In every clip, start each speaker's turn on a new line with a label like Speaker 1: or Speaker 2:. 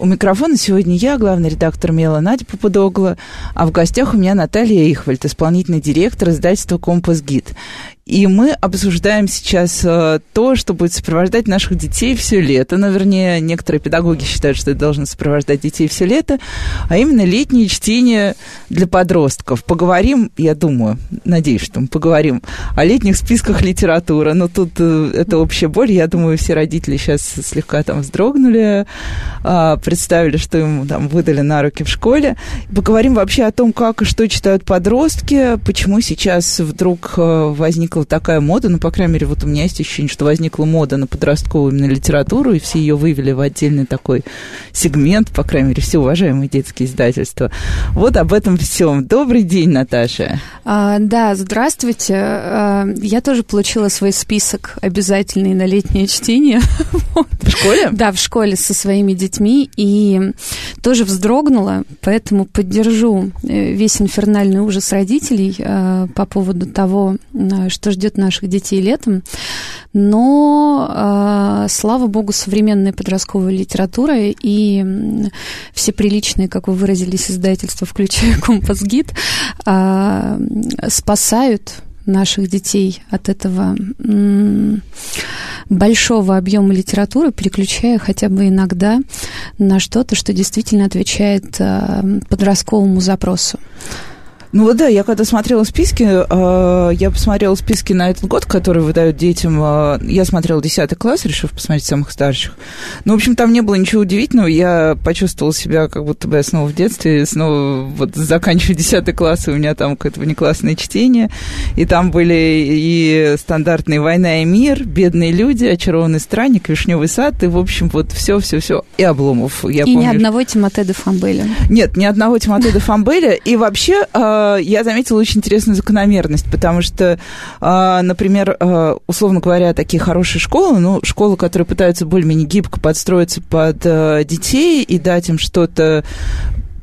Speaker 1: У микрофона сегодня я, главный редактор Мела Надя Попудогла, а в гостях у меня Наталья Ихвальд, исполнительный директор издательства «Компас Гид». И мы обсуждаем сейчас э, то, что будет сопровождать наших детей все лето. Ну, некоторые педагоги считают, что это должно сопровождать детей все лето, а именно летнее чтение для подростков. Поговорим, я думаю, надеюсь, что мы поговорим о летних списках литературы. Но тут э, это общая боль. Я думаю, все родители сейчас слегка там вздрогнули, э, представили, что им там выдали на руки в школе. Поговорим вообще о том, как и что читают подростки, почему сейчас вдруг э, возникла возникла такая мода, ну, по крайней мере, вот у меня есть ощущение, что возникла мода на подростковую именно литературу, и все ее вывели в отдельный такой сегмент, по крайней мере, все уважаемые детские издательства. Вот об этом всем. Добрый день, Наташа.
Speaker 2: А, да, здравствуйте. А, я тоже получила свой список обязательный на летнее чтение.
Speaker 1: В школе?
Speaker 2: Да, в школе со своими детьми, и тоже вздрогнула, поэтому поддержу э, весь инфернальный ужас родителей а, по поводу того, что что ждет наших детей летом. Но, э, слава богу, современная подростковая литература и все приличные, как вы выразились, издательства, включая Компас Гид, э, спасают наших детей от этого большого объема литературы, переключая хотя бы иногда на что-то, что действительно отвечает э, подростковому запросу.
Speaker 1: Ну вот да, я когда смотрела списки, э, я посмотрела списки на этот год, которые выдают детям. Э, я смотрела 10 класс, решив посмотреть самых старших. Ну, в общем, там не было ничего удивительного. Я почувствовала себя, как будто бы я снова в детстве, снова вот заканчиваю 10 класс, и у меня там какое-то внеклассное чтение. И там были и стандартные «Война и мир», «Бедные люди», «Очарованный странник», «Вишневый сад», и, в общем, вот все-все-все. И Обломов.
Speaker 2: Я и помню, ни одного Тимоте де Фамбеля.
Speaker 1: Нет, ни одного Тимоте де Фамбеля. И вообще э, я заметила очень интересную закономерность, потому что, а, например, а, условно говоря, такие хорошие школы, ну, школы, которые пытаются более-менее гибко подстроиться под детей и дать им что-то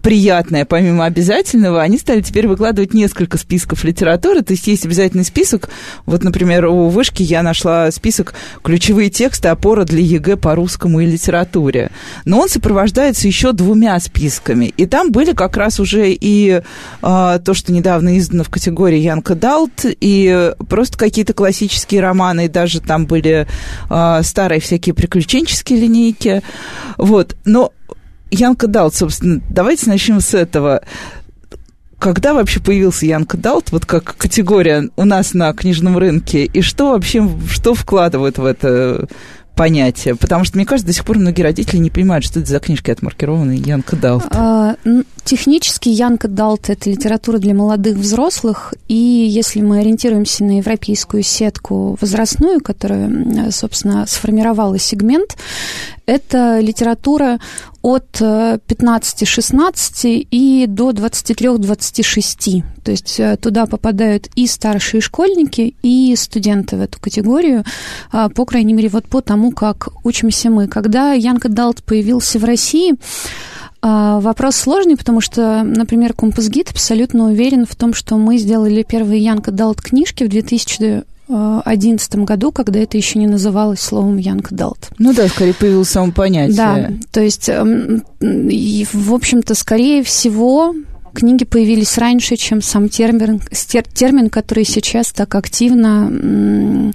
Speaker 1: приятное, помимо обязательного, они стали теперь выкладывать несколько списков литературы. То есть есть обязательный список. Вот, например, у Вышки я нашла список «Ключевые тексты. Опора для ЕГЭ по русскому и литературе». Но он сопровождается еще двумя списками. И там были как раз уже и э, то, что недавно издано в категории Young Adult, и просто какие-то классические романы, и даже там были э, старые всякие приключенческие линейки. Вот. Но Young Adult, собственно, давайте начнем с этого. Когда вообще появился Young Adult, вот как категория у нас на книжном рынке, и что вообще, что вкладывают в это понятие? Потому что, мне кажется, до сих пор многие родители не понимают, что это за книжки отмаркированные Янка Далт. А,
Speaker 2: технически Янка Далт – это литература для молодых взрослых, и если мы ориентируемся на европейскую сетку возрастную, которая, собственно, сформировала сегмент, это литература от 15-16 э, и до 23-26. То есть э, туда попадают и старшие школьники, и студенты в эту категорию, а, по крайней мере, вот по тому, как учимся мы. Когда Янка Далт появился в России, Вопрос сложный, потому что, например, Компас Гид абсолютно уверен в том, что мы сделали первые Янка Далт книжки в 2000 2011 году, когда это еще не называлось словом Young Adult.
Speaker 1: Ну да, скорее появилось само понятие.
Speaker 2: Да, то есть, эм, в общем-то, скорее всего, книги появились раньше, чем сам термин, термин который сейчас так активно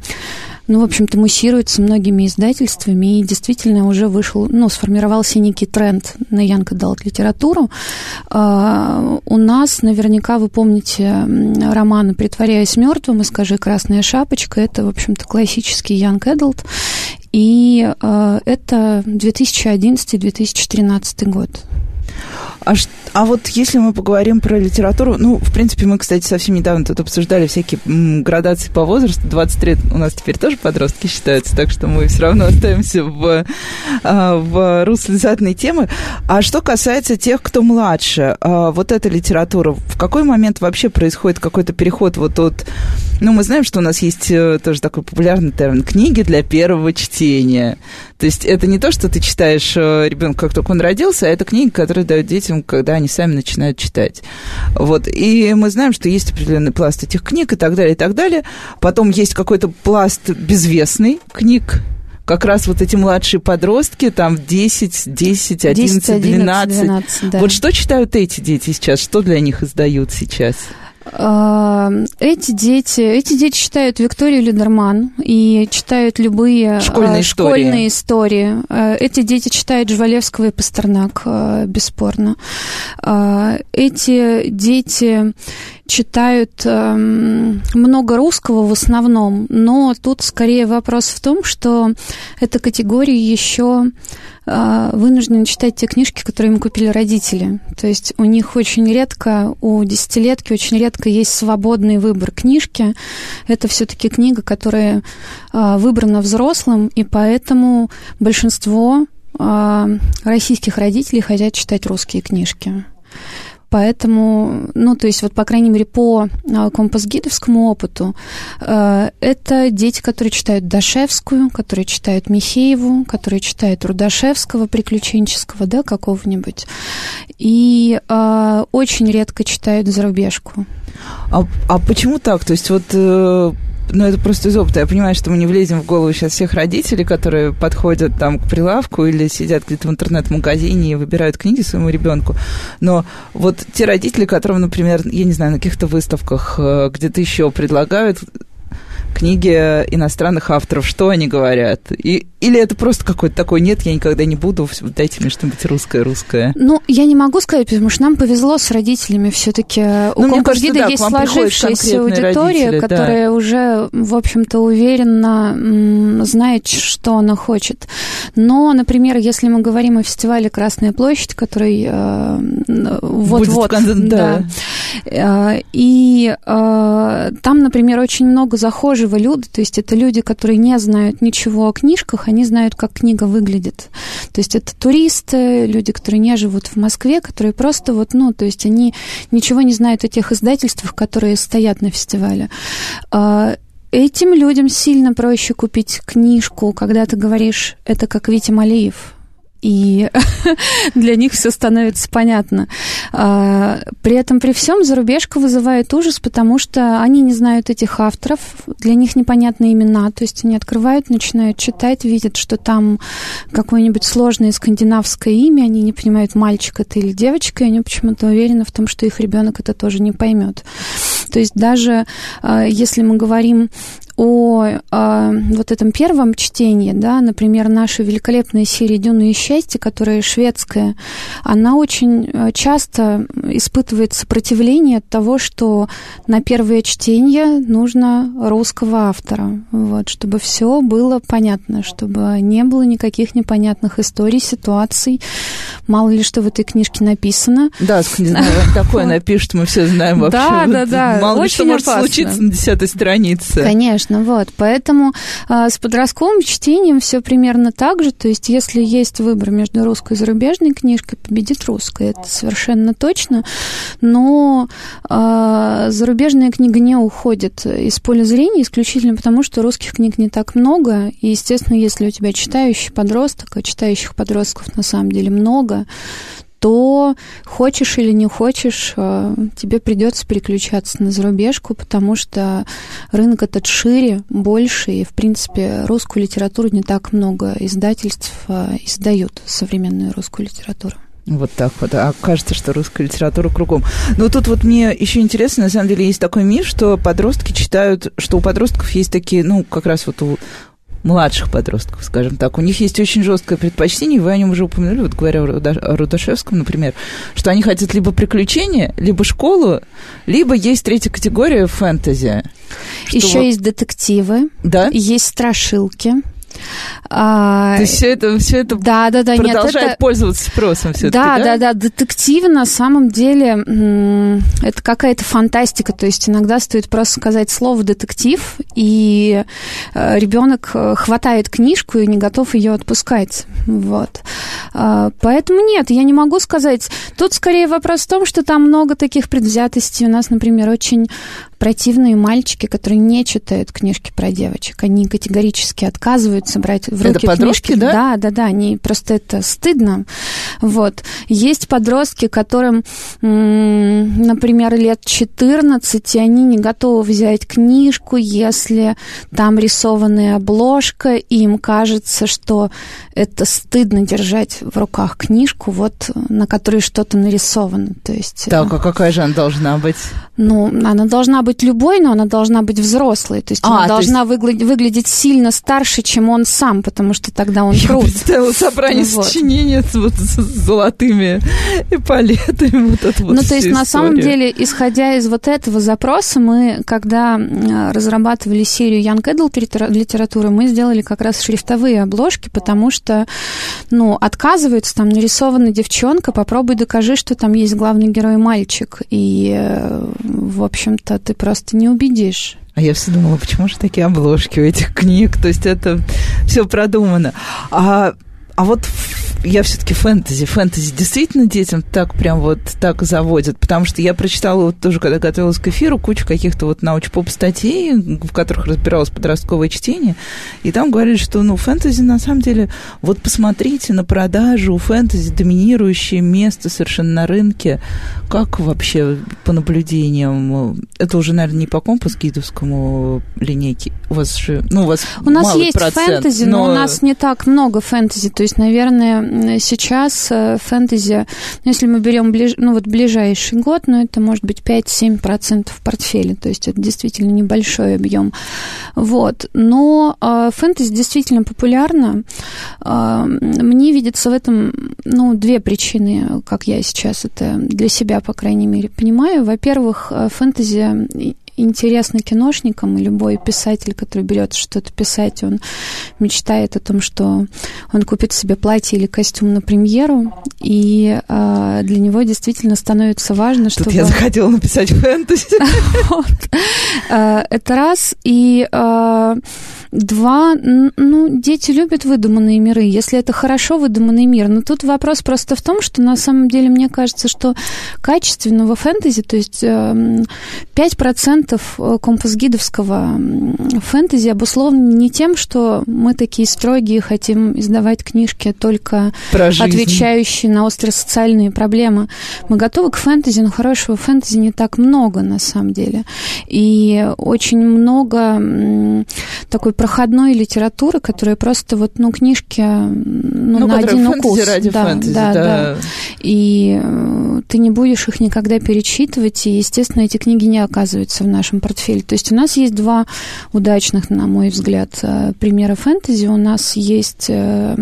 Speaker 2: ну, в общем-то, муссируется многими издательствами, и действительно уже вышел, ну, сформировался некий тренд на Young Adult литературу. А, у нас, наверняка, вы помните романы «Притворяясь мертвым» и «Скажи, красная шапочка». Это, в общем-то, классический Young Adult. И а, это 2011-2013 год.
Speaker 1: А, а вот если мы поговорим про литературу, ну, в принципе, мы, кстати, совсем недавно тут обсуждали всякие м, градации по возрасту. 23 у нас теперь тоже подростки считаются, так что мы все равно остаемся в, а, в русле заданной темы. А что касается тех, кто младше, а, вот эта литература, в какой момент вообще происходит какой-то переход вот от... Ну, мы знаем, что у нас есть э, тоже такой популярный термин «книги для первого чтения». То есть это не то, что ты читаешь э, ребенку, как только он родился, а это книги, которые дают детям, когда они сами начинают читать. Вот. И мы знаем, что есть определенный пласт этих книг и так далее, и так далее. Потом есть какой-то пласт безвестный книг, как раз вот эти младшие подростки, там 10, 10, 11, 10, 11 12. 12 да. Вот что читают эти дети сейчас? Что для них издают сейчас?
Speaker 2: А, эти дети, эти дети читают Викторию Лидерман и читают любые
Speaker 1: а, школьные,
Speaker 2: школьные истории. истории. Эти дети читают Жвалевского и Пастернак, а, бесспорно. Эти дети читают много русского в основном, но тут скорее вопрос в том, что эта категория еще а, вынуждены читать те книжки, которые им купили родители. То есть у них очень редко, у десятилетки очень редко есть свободный выбор книжки. Это все-таки книга, которая а, выбрана взрослым, и поэтому большинство а, российских родителей хотят читать русские книжки. Поэтому, ну, то есть вот, по крайней мере, по а, компас-гидовскому опыту, э, это дети, которые читают Дашевскую, которые читают Михееву, которые читают Рудашевского, приключенческого, да, какого-нибудь, и э, очень редко читают зарубежку.
Speaker 1: А, а почему так? То есть вот э, ну, это просто из опыта. Я понимаю, что мы не влезем в голову сейчас всех родителей, которые подходят там к прилавку или сидят где-то в интернет-магазине и выбирают книги своему ребенку. Но вот те родители, которым, например, я не знаю, на каких-то выставках э, где-то еще предлагают книги иностранных авторов, что они говорят? И, или это просто какой-то такой, нет, я никогда не буду, дайте мне что-нибудь русское-русское?
Speaker 2: Ну, я не могу сказать, потому что нам повезло с родителями все-таки. У ну, кажется, да, есть сложившаяся аудитория, родители, которая да. уже, в общем-то, уверенно знает, что она хочет. Но, например, если мы говорим о фестивале «Красная площадь», который э, вот-вот... Да. да. Э, и э, там, например, очень много захожего люда, то есть это люди, которые не знают ничего о книжках, они знают, как книга выглядит. То есть это туристы, люди, которые не живут в Москве, которые просто вот, ну, то есть они ничего не знают о тех издательствах, которые стоят на фестивале. Э, этим людям сильно проще купить книжку, когда ты говоришь, это как Витя Малиев, и для них все становится понятно. А, при этом, при всем, зарубежка вызывает ужас, потому что они не знают этих авторов, для них непонятны имена, то есть они открывают, начинают читать, видят, что там какое-нибудь сложное скандинавское имя, они не понимают, мальчик это или девочка, и они почему-то уверены в том, что их ребенок это тоже не поймет. То есть даже а, если мы говорим о э, вот этом первом чтении, да, например, наша великолепная серия «Дюна и счастье», которая шведская, она очень э, часто испытывает сопротивление от того, что на первое чтение нужно русского автора, вот, чтобы все было понятно, чтобы не было никаких непонятных историй, ситуаций. Мало ли что в этой книжке написано.
Speaker 1: Да, такое напишет, мы все знаем вообще. Да, да, да. Мало ли что может случиться на десятой странице.
Speaker 2: Конечно Конечно, вот. Поэтому а, с подростковым чтением все примерно так же. То есть, если есть выбор между русской и зарубежной книжкой, победит русская. Это совершенно точно. Но а, зарубежная книга не уходит из поля зрения исключительно потому, что русских книг не так много. И, естественно, если у тебя читающий подросток, а читающих подростков на самом деле много, то хочешь или не хочешь, э, тебе придется переключаться на зарубежку, потому что рынок этот шире, больше, и, в принципе, русскую литературу не так много издательств э, издают современную русскую литературу.
Speaker 1: Вот так вот. А кажется, что русская литература кругом. Но тут вот мне еще интересно, на самом деле, есть такой миф, что подростки читают, что у подростков есть такие, ну, как раз вот у младших подростков, скажем так. У них есть очень жесткое предпочтение, вы о нем уже упомянули, вот говоря о Рудашевском, например, что они хотят либо приключения, либо школу, либо есть третья категория фэнтези.
Speaker 2: Еще вот... есть детективы, да? есть страшилки.
Speaker 1: А, То есть все это, все это
Speaker 2: да, да, да,
Speaker 1: продолжает
Speaker 2: нет, это...
Speaker 1: пользоваться спросом все-таки,
Speaker 2: да, да? Да, да, детективы на самом деле это какая-то фантастика, то есть иногда стоит просто сказать слово детектив, и э, ребенок э, хватает книжку и не готов ее отпускать, вот. А, поэтому нет, я не могу сказать. Тут скорее вопрос в том, что там много таких предвзятостей. У нас, например, очень противные мальчики, которые не читают книжки про девочек. Они категорически отказываются брать в руки
Speaker 1: это подростки,
Speaker 2: книжки.
Speaker 1: да?
Speaker 2: Да, да, да. Они просто это стыдно. Вот. Есть подростки, которым, например, лет 14, и они не готовы взять книжку, если там рисованная обложка, и им кажется, что это стыдно держать в руках книжку, вот, на которой что-то нарисовано. То есть,
Speaker 1: так, а какая же она должна быть?
Speaker 2: Ну, она должна быть любой, но она должна быть взрослой. То есть а, она должна есть... выглядеть, выглядеть сильно старше, чем он сам, потому что тогда он
Speaker 1: Я
Speaker 2: крут.
Speaker 1: Представила собрание вот. сочинений с, вот, с золотыми эполетами. Вот это вот
Speaker 2: ну, то есть,
Speaker 1: история.
Speaker 2: на самом деле, исходя из вот этого запроса, мы, когда разрабатывали серию Young Adult литературы, мы сделали как раз шрифтовые обложки, потому что, ну, отказываются, там нарисована девчонка, попробуй докажи, что там есть главный герой мальчик. И, э, в общем-то, ты просто не убедишь.
Speaker 1: А я все думала, почему же такие обложки у этих книг? То есть это все продумано. А, а вот я все-таки фэнтези. Фэнтези действительно детям так прям вот так заводят, потому что я прочитала вот тоже, когда готовилась к эфиру, кучу каких-то вот науч-поп статей, в которых разбиралось подростковое чтение, и там говорили, что, ну, фэнтези на самом деле, вот посмотрите на продажу, у фэнтези доминирующее место совершенно на рынке. Как вообще по наблюдениям? Это уже, наверное, не по компас гидовскому линейке. У вас же, ну, у вас
Speaker 2: У нас есть процент, фэнтези, но... но у нас не так много фэнтези. То есть, наверное, сейчас э, фэнтези, ну, если мы берем ближ, ну, вот ближайший год, ну, это может быть 5-7% в портфеле, то есть это действительно небольшой объем. Вот. Но э, фэнтези действительно популярно. Э, мне видится в этом, ну, две причины, как я сейчас это для себя, по крайней мере, понимаю. Во-первых, фэнтези интересно киношникам, и любой писатель, который берет что-то писать, он мечтает о том, что он купит себе платье или костюм на премьеру, и э, для него действительно становится важно, Тут чтобы...
Speaker 1: я захотела написать фэнтези.
Speaker 2: Э, это раз, и э, два, ну, дети любят выдуманные миры, если это хорошо выдуманный мир, но тут вопрос просто в том, что на самом деле мне кажется, что качественного фэнтези, то есть 5% э, компас-гидовского фэнтези обусловлено не тем, что мы такие строгие, хотим издавать книжки только отвечающие на острые социальные проблемы. Мы готовы к фэнтези, но хорошего фэнтези не так много на самом деле. И очень много такой проходной литературы, которая просто вот, ну, книжки ну, ну, на один укус.
Speaker 1: ради
Speaker 2: да,
Speaker 1: фэнтези,
Speaker 2: да, да, да. И э, ты не будешь их никогда перечитывать, и, естественно, эти книги не оказываются в нашем портфеле. То есть у нас есть два удачных, на мой взгляд, э, примера фэнтези. У нас есть э,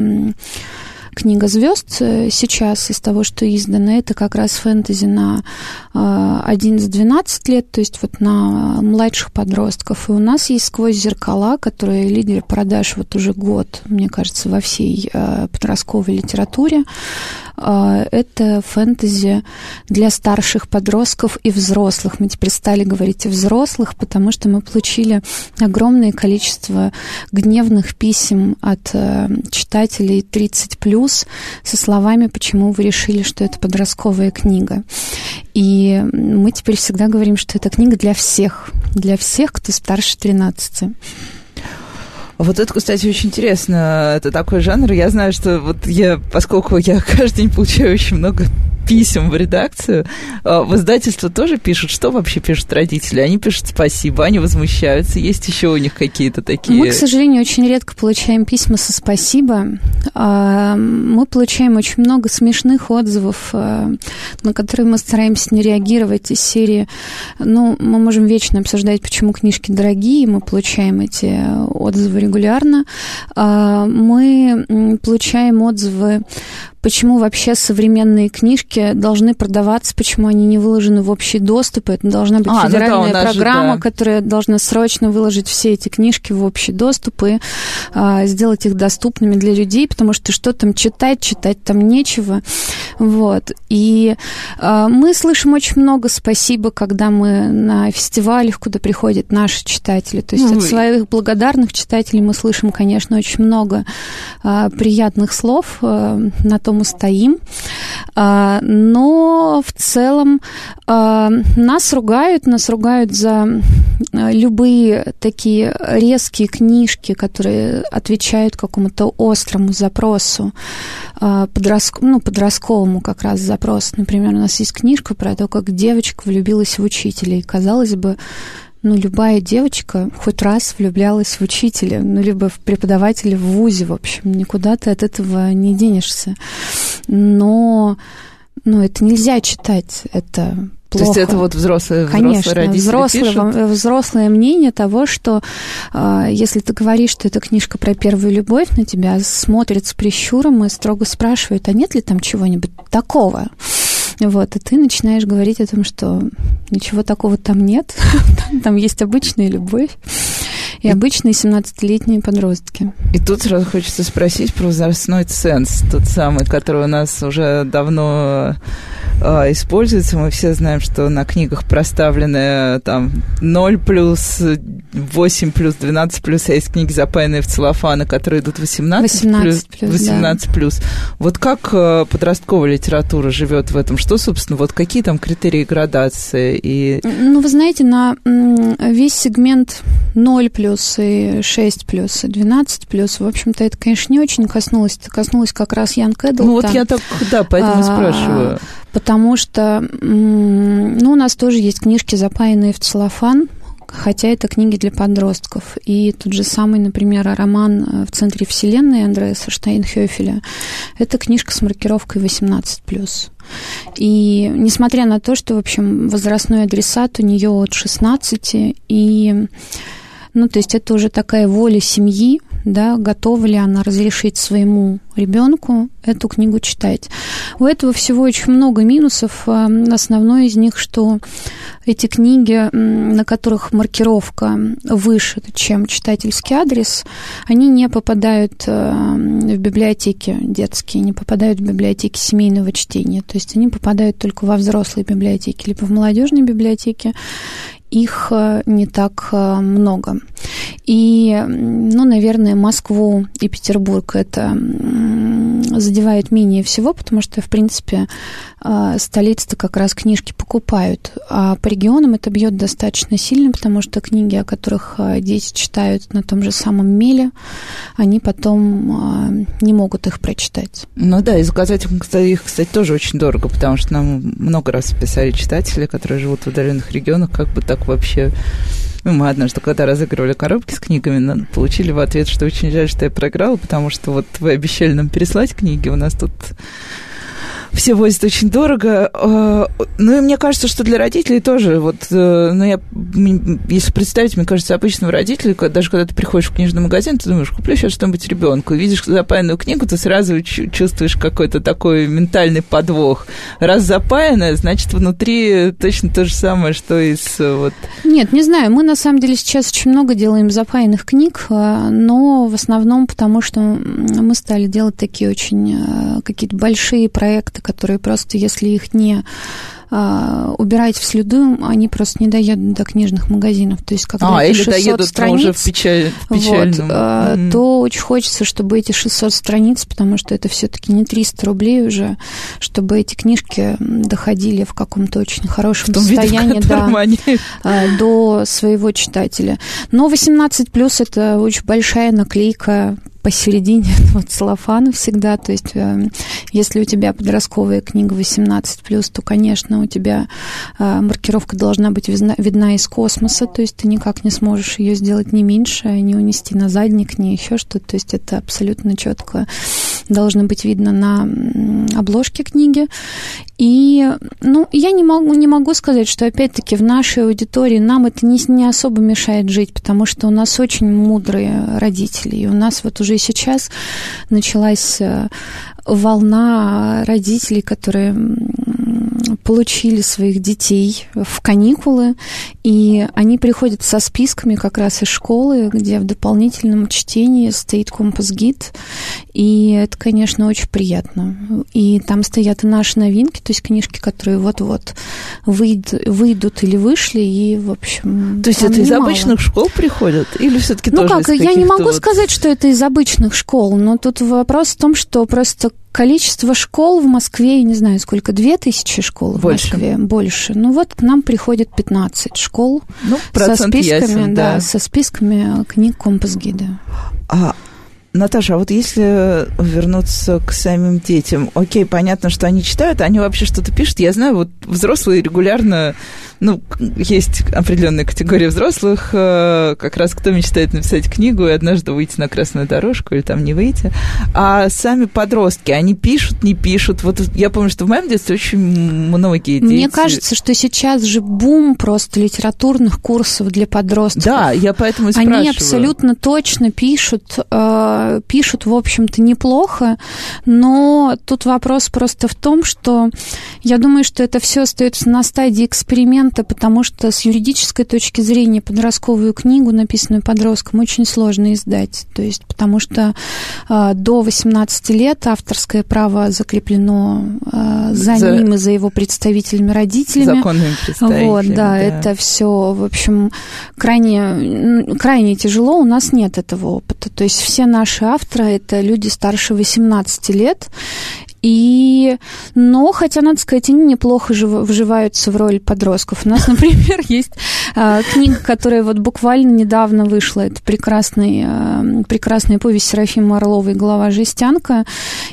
Speaker 2: книга звезд э, сейчас из того, что издано, это как раз фэнтези на 11-12 э, лет, то есть вот на младших подростков. И у нас есть «Сквозь зеркала», которые лидер продаж вот уже год, мне кажется, во всей э, подростковой литературе. Это фэнтези для старших подростков и взрослых. Мы теперь стали говорить о взрослых, потому что мы получили огромное количество гневных писем от читателей 30+, плюс со словами, почему вы решили, что это подростковая книга. И мы теперь всегда говорим, что это книга для всех, для всех, кто старше 13.
Speaker 1: Вот это, кстати, очень интересно. Это такой жанр. Я знаю, что вот я, поскольку я каждый день получаю очень много писем в редакцию. А, в издательство тоже пишут, что вообще пишут родители? Они пишут спасибо, они возмущаются. Есть еще у них какие-то такие...
Speaker 2: Мы, к сожалению, очень редко получаем письма со спасибо. А, мы получаем очень много смешных отзывов, а, на которые мы стараемся не реагировать из серии. Ну, мы можем вечно обсуждать, почему книжки дорогие, мы получаем эти отзывы регулярно. Мы получаем отзывы почему вообще современные книжки книжки должны продаваться, почему они не выложены в общий доступ. Это должна быть а, федеральная ну да, программа, же, да. которая должна срочно выложить все эти книжки в общий доступ и а, сделать их доступными для людей, потому что что там читать, читать там нечего. Вот. И а, мы слышим очень много спасибо, когда мы на фестивалях, куда приходят наши читатели. То есть ну, от своих благодарных читателей мы слышим, конечно, очень много а, приятных слов. А, на том и стоим. А, но в целом а, нас ругают, нас ругают за а, любые такие резкие книжки, которые отвечают какому-то острому запросу, подростк, ну, подростковому как раз запрос. Например, у нас есть книжка про то, как девочка влюбилась в учителя. И, казалось бы, ну, любая девочка хоть раз влюблялась в учителя, ну, либо в преподавателя в ВУЗе, в общем, никуда ты от этого не денешься. Но, ну, это нельзя читать, это плохо.
Speaker 1: То есть это вот взрослые,
Speaker 2: Конечно,
Speaker 1: взрослые родители
Speaker 2: взрослое,
Speaker 1: пишут?
Speaker 2: взрослое мнение того, что э, если ты говоришь, что это книжка про первую любовь, на тебя смотрят с прищуром и строго спрашивают, а нет ли там чего-нибудь такого? Вот, и ты начинаешь говорить о том, что ничего такого там нет, там есть обычная любовь и обычные 17-летние подростки.
Speaker 1: И тут сразу хочется спросить про возрастной ценз, тот самый, который у нас уже давно э, используется. Мы все знаем, что на книгах проставлены там 0 плюс, 8 плюс, 12 плюс, а есть книги, запаянные в целлофаны, которые идут 18,
Speaker 2: 18 плюс.
Speaker 1: 18 да. плюс. Вот как э, подростковая литература живет в этом? Что, собственно, вот какие там критерии градации? И...
Speaker 2: Ну, вы знаете, на весь сегмент 0 плюс и 6 плюс и 12 плюс, в общем-то, это, конечно, не очень коснулось. Это коснулось как раз Ян Кэддлта.
Speaker 1: Ну, вот я так, да, поэтому а, спрашиваю
Speaker 2: потому что ну, у нас тоже есть книжки, запаянные в целлофан, хотя это книги для подростков. И тот же самый, например, роман э, «В центре вселенной» Андреаса Штайнхёфеля – это книжка с маркировкой 18+. И несмотря на то, что, в общем, возрастной адресат у нее от 16, и, ну, то есть это уже такая воля семьи, да, готова ли она разрешить своему ребенку эту книгу читать. У этого всего очень много минусов. А, основной из них, что эти книги, на которых маркировка выше, чем читательский адрес, они не попадают а, в библиотеки детские, не попадают в библиотеки семейного чтения. То есть они попадают только во взрослые библиотеки, либо в молодежные библиотеки их э, не так э, много. И, ну, наверное, Москву и Петербург это задевает менее всего, потому что, в принципе, э, столицы-то как раз книжки покупают. А по регионам это бьет достаточно сильно, потому что книги, о которых дети читают на том же самом меле, они потом не могут их прочитать.
Speaker 1: Ну да, и заказать их, кстати, тоже очень дорого, потому что нам много раз писали читатели, которые живут в удаленных регионах, как бы так вообще... Ну, мы однажды, когда разыгрывали коробки с книгами, получили в ответ, что очень жаль, что я проиграла, потому что вот вы обещали нам переслать книги, у нас тут все возят очень дорого. А, ну, и мне кажется, что для родителей тоже, вот, э, ну, я, если представить, мне кажется, обычного родителя, даже когда ты приходишь в книжный магазин, ты думаешь, куплю сейчас что-нибудь ребенку, видишь запаянную книгу, ты сразу чувствуешь какой-то такой ментальный подвох. Раз запаянная, значит, внутри точно то же самое, что и с вот...
Speaker 2: Нет, не знаю, мы на самом деле сейчас очень много делаем запаянных книг, но в основном потому, что мы стали делать такие очень э, какие-то большие проекты, продукты, которые просто, если их не а, убирать в следу, они просто не доедут до книжных магазинов. То есть, когда
Speaker 1: а, или доедут страниц, уже в, печаль, в печальном.
Speaker 2: Вот, mm-hmm. то очень хочется, чтобы эти 600 страниц, потому что это все-таки не 300 рублей уже, чтобы эти книжки доходили в каком-то очень хорошем состоянии виде, да, они... А, до своего читателя. Но 18 плюс это очень большая наклейка посередине этого целлофана всегда. То есть, э, если у тебя подростковая книга 18+, то, конечно, у тебя э, маркировка должна быть видна, видна из космоса, то есть ты никак не сможешь ее сделать не меньше, не унести на задник, не еще что-то. То есть это абсолютно четко должно быть видно на обложке книги. И, ну, я не могу, не могу сказать, что, опять-таки, в нашей аудитории нам это не, не особо мешает жить, потому что у нас очень мудрые родители, и у нас вот уже сейчас началась э, волна родителей, которые получили своих детей в каникулы, и они приходят со списками как раз из школы, где в дополнительном чтении стоит компас-гид, и это, конечно, очень приятно. И там стоят и наши новинки, то есть книжки, которые вот-вот выйдут, выйдут или вышли, и, в общем,
Speaker 1: То есть это из обычных школ приходят? Или все-таки
Speaker 2: ну
Speaker 1: тоже
Speaker 2: как, я не могу
Speaker 1: вот...
Speaker 2: сказать, что это из обычных школ, но тут вопрос в том, что просто количество школ в Москве, я не знаю, сколько, две тысячи школ
Speaker 1: Больше.
Speaker 2: в Москве? Больше. Ну вот к нам приходит 15 школ
Speaker 1: Ну,
Speaker 2: со списками,
Speaker 1: ясен,
Speaker 2: да,
Speaker 1: да.
Speaker 2: со списками книг компас-гида.
Speaker 1: А, Наташа, а вот если вернуться к самим детям, окей, понятно, что они читают, они вообще что-то пишут. Я знаю, вот взрослые регулярно, ну, есть определенная категория взрослых, э, как раз кто мечтает написать книгу и однажды выйти на красную дорожку или там не выйти. А сами подростки, они пишут, не пишут. Вот я помню, что в моем детстве очень многие дети...
Speaker 2: Мне кажется, что сейчас же бум просто литературных курсов для подростков.
Speaker 1: Да, я поэтому и спрашиваю.
Speaker 2: Они абсолютно точно пишут, э, пишут, в общем-то, неплохо, но тут вопрос просто в том, что я думаю, что это все остается на стадии эксперимента, потому что с юридической точки зрения подростковую книгу, написанную подростком, очень сложно издать. То есть, потому что э, до 18 лет авторское право закреплено э, за,
Speaker 1: За-
Speaker 2: ним и за его представителями, родителями.
Speaker 1: Законными представителями.
Speaker 2: Вот, да, это все, в общем, крайне, крайне тяжело. У нас нет этого опыта. То есть все наши авторы это люди старше 18 лет. И, но, хотя, надо сказать, они неплохо жив- вживаются в роль подростков. У нас, например, есть а, книга, которая вот буквально недавно вышла. Это прекрасный, а, прекрасная повесть Серафимы Орловой «Голова жестянка».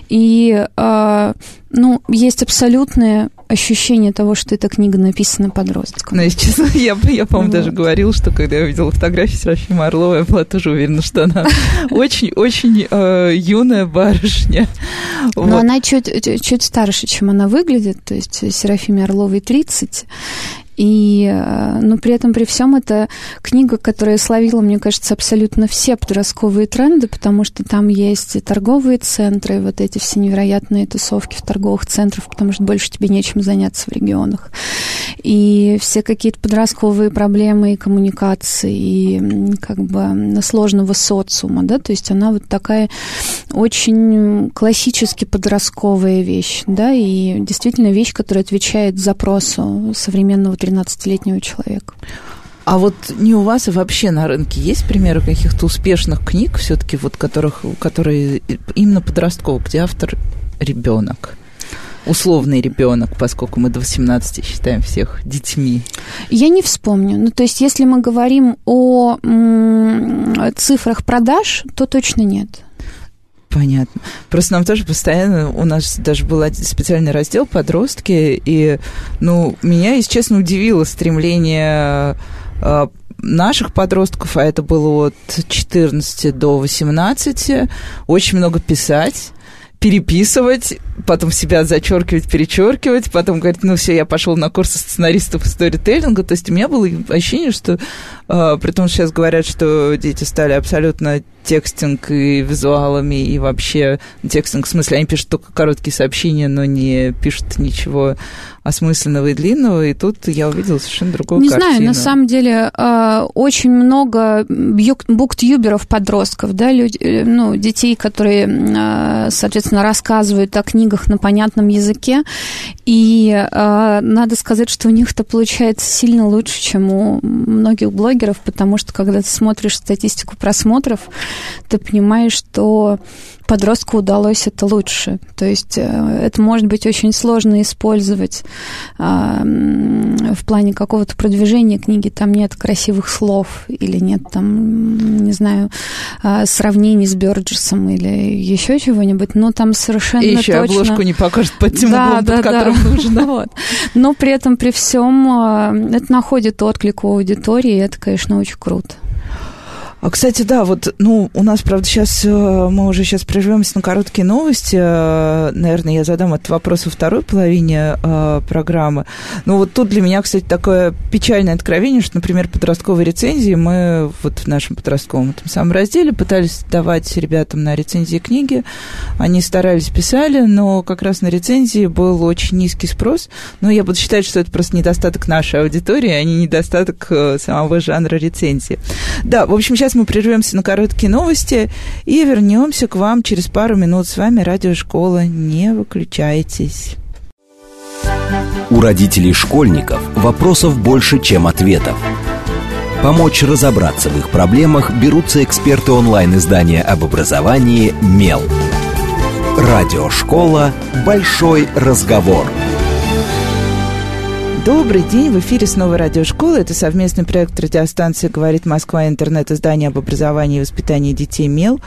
Speaker 2: И, а, ну, есть абсолютное ощущение того, что эта книга написана подростком.
Speaker 1: Ну, если честно, я, я по-моему, даже
Speaker 2: Вот.
Speaker 1: говорил, что когда я увидела фотографию Серафимы Орловой, я была тоже уверена, что она очень-очень э, юная барышня.
Speaker 2: Но
Speaker 1: Вот.
Speaker 2: она чуть, чуть старше, чем она выглядит, то есть Серафиме Орловой 30. И, э, но при этом, при всем, это книга, которая словила, мне кажется, абсолютно все подростковые тренды, потому что там есть и торговые центры, вот эти все невероятные тусовки в торговых центрах, потому что больше тебе нечем заняться в регионах. И все какие-то подростковые проблемы и коммуникации, и как бы сложного социума, да, то есть она вот такая очень классически подростковая вещь, да, и действительно вещь, которая отвечает запросу современного 13-летнего человека.
Speaker 1: А вот не у вас, а вообще на рынке есть примеры каких-то успешных книг, все-таки вот которых, которые именно подростковых, где автор ребенок? Условный ребенок, поскольку мы до 18 считаем всех детьми.
Speaker 2: Я не вспомню. Ну, то есть, если мы говорим о м, цифрах продаж, то точно нет.
Speaker 1: Понятно. Просто нам тоже постоянно, у нас даже был специальный раздел «Подростки», и, ну, меня, если честно, удивило стремление э, наших подростков, а это было от 14 до 18, очень много писать, переписывать, потом себя зачеркивать, перечеркивать, потом говорить, ну все, я пошел на курсы сценаристов и сторителлинга. То есть у меня было ощущение, что, э, при том, что сейчас говорят, что дети стали абсолютно текстинг и визуалами, и вообще текстинг, в смысле, они пишут только короткие сообщения, но не пишут ничего осмысленного и длинного, и тут я увидела совершенно другую
Speaker 2: Не
Speaker 1: картину.
Speaker 2: знаю, на самом деле э, очень много буктюберов подростков, да, люди, э, ну, детей, которые, э, соответственно, рассказывают о книгах на понятном языке, и надо сказать, что у них это получается сильно лучше, чем у многих блогеров, потому что когда ты смотришь статистику просмотров, ты понимаешь, что подростку удалось это лучше. То есть э, это может быть очень сложно использовать а, в плане какого-то продвижения книги. Там нет красивых слов или нет там, не знаю, а, сравнений с Бёрджесом или еще чего-нибудь. Но там совершенно
Speaker 1: И еще
Speaker 2: точно...
Speaker 1: обложку не покажет под тем
Speaker 2: Да,
Speaker 1: углом,
Speaker 2: да,
Speaker 1: под
Speaker 2: да.
Speaker 1: которым нужно.
Speaker 2: Вот. Но при этом, при всем, а, это находит отклик у аудитории, и это, конечно, очень круто.
Speaker 1: А, кстати, да, вот, ну, у нас, правда, сейчас э, мы уже сейчас прервемся на короткие новости. Э, наверное, я задам этот вопрос во второй половине э, программы. Но вот тут для меня, кстати, такое печальное откровение, что, например, подростковые рецензии мы вот в нашем подростковом этом самом разделе пытались давать ребятам на рецензии книги. Они старались, писали, но как раз на рецензии был очень низкий спрос. Но я буду считать, что это просто недостаток нашей аудитории, а не недостаток самого жанра рецензии. Да, в общем, мы прервемся на короткие новости и вернемся к вам через пару минут. С вами Радиошкола. Не выключайтесь.
Speaker 3: У родителей школьников вопросов больше, чем ответов. Помочь разобраться в их проблемах берутся эксперты онлайн-издания об образовании «Мел». Радиошкола «Большой разговор».
Speaker 1: Добрый день, в эфире снова радиошкола. Это совместный проект радиостанции «Говорит Москва» интернет-издание об образовании и воспитании детей «Мел».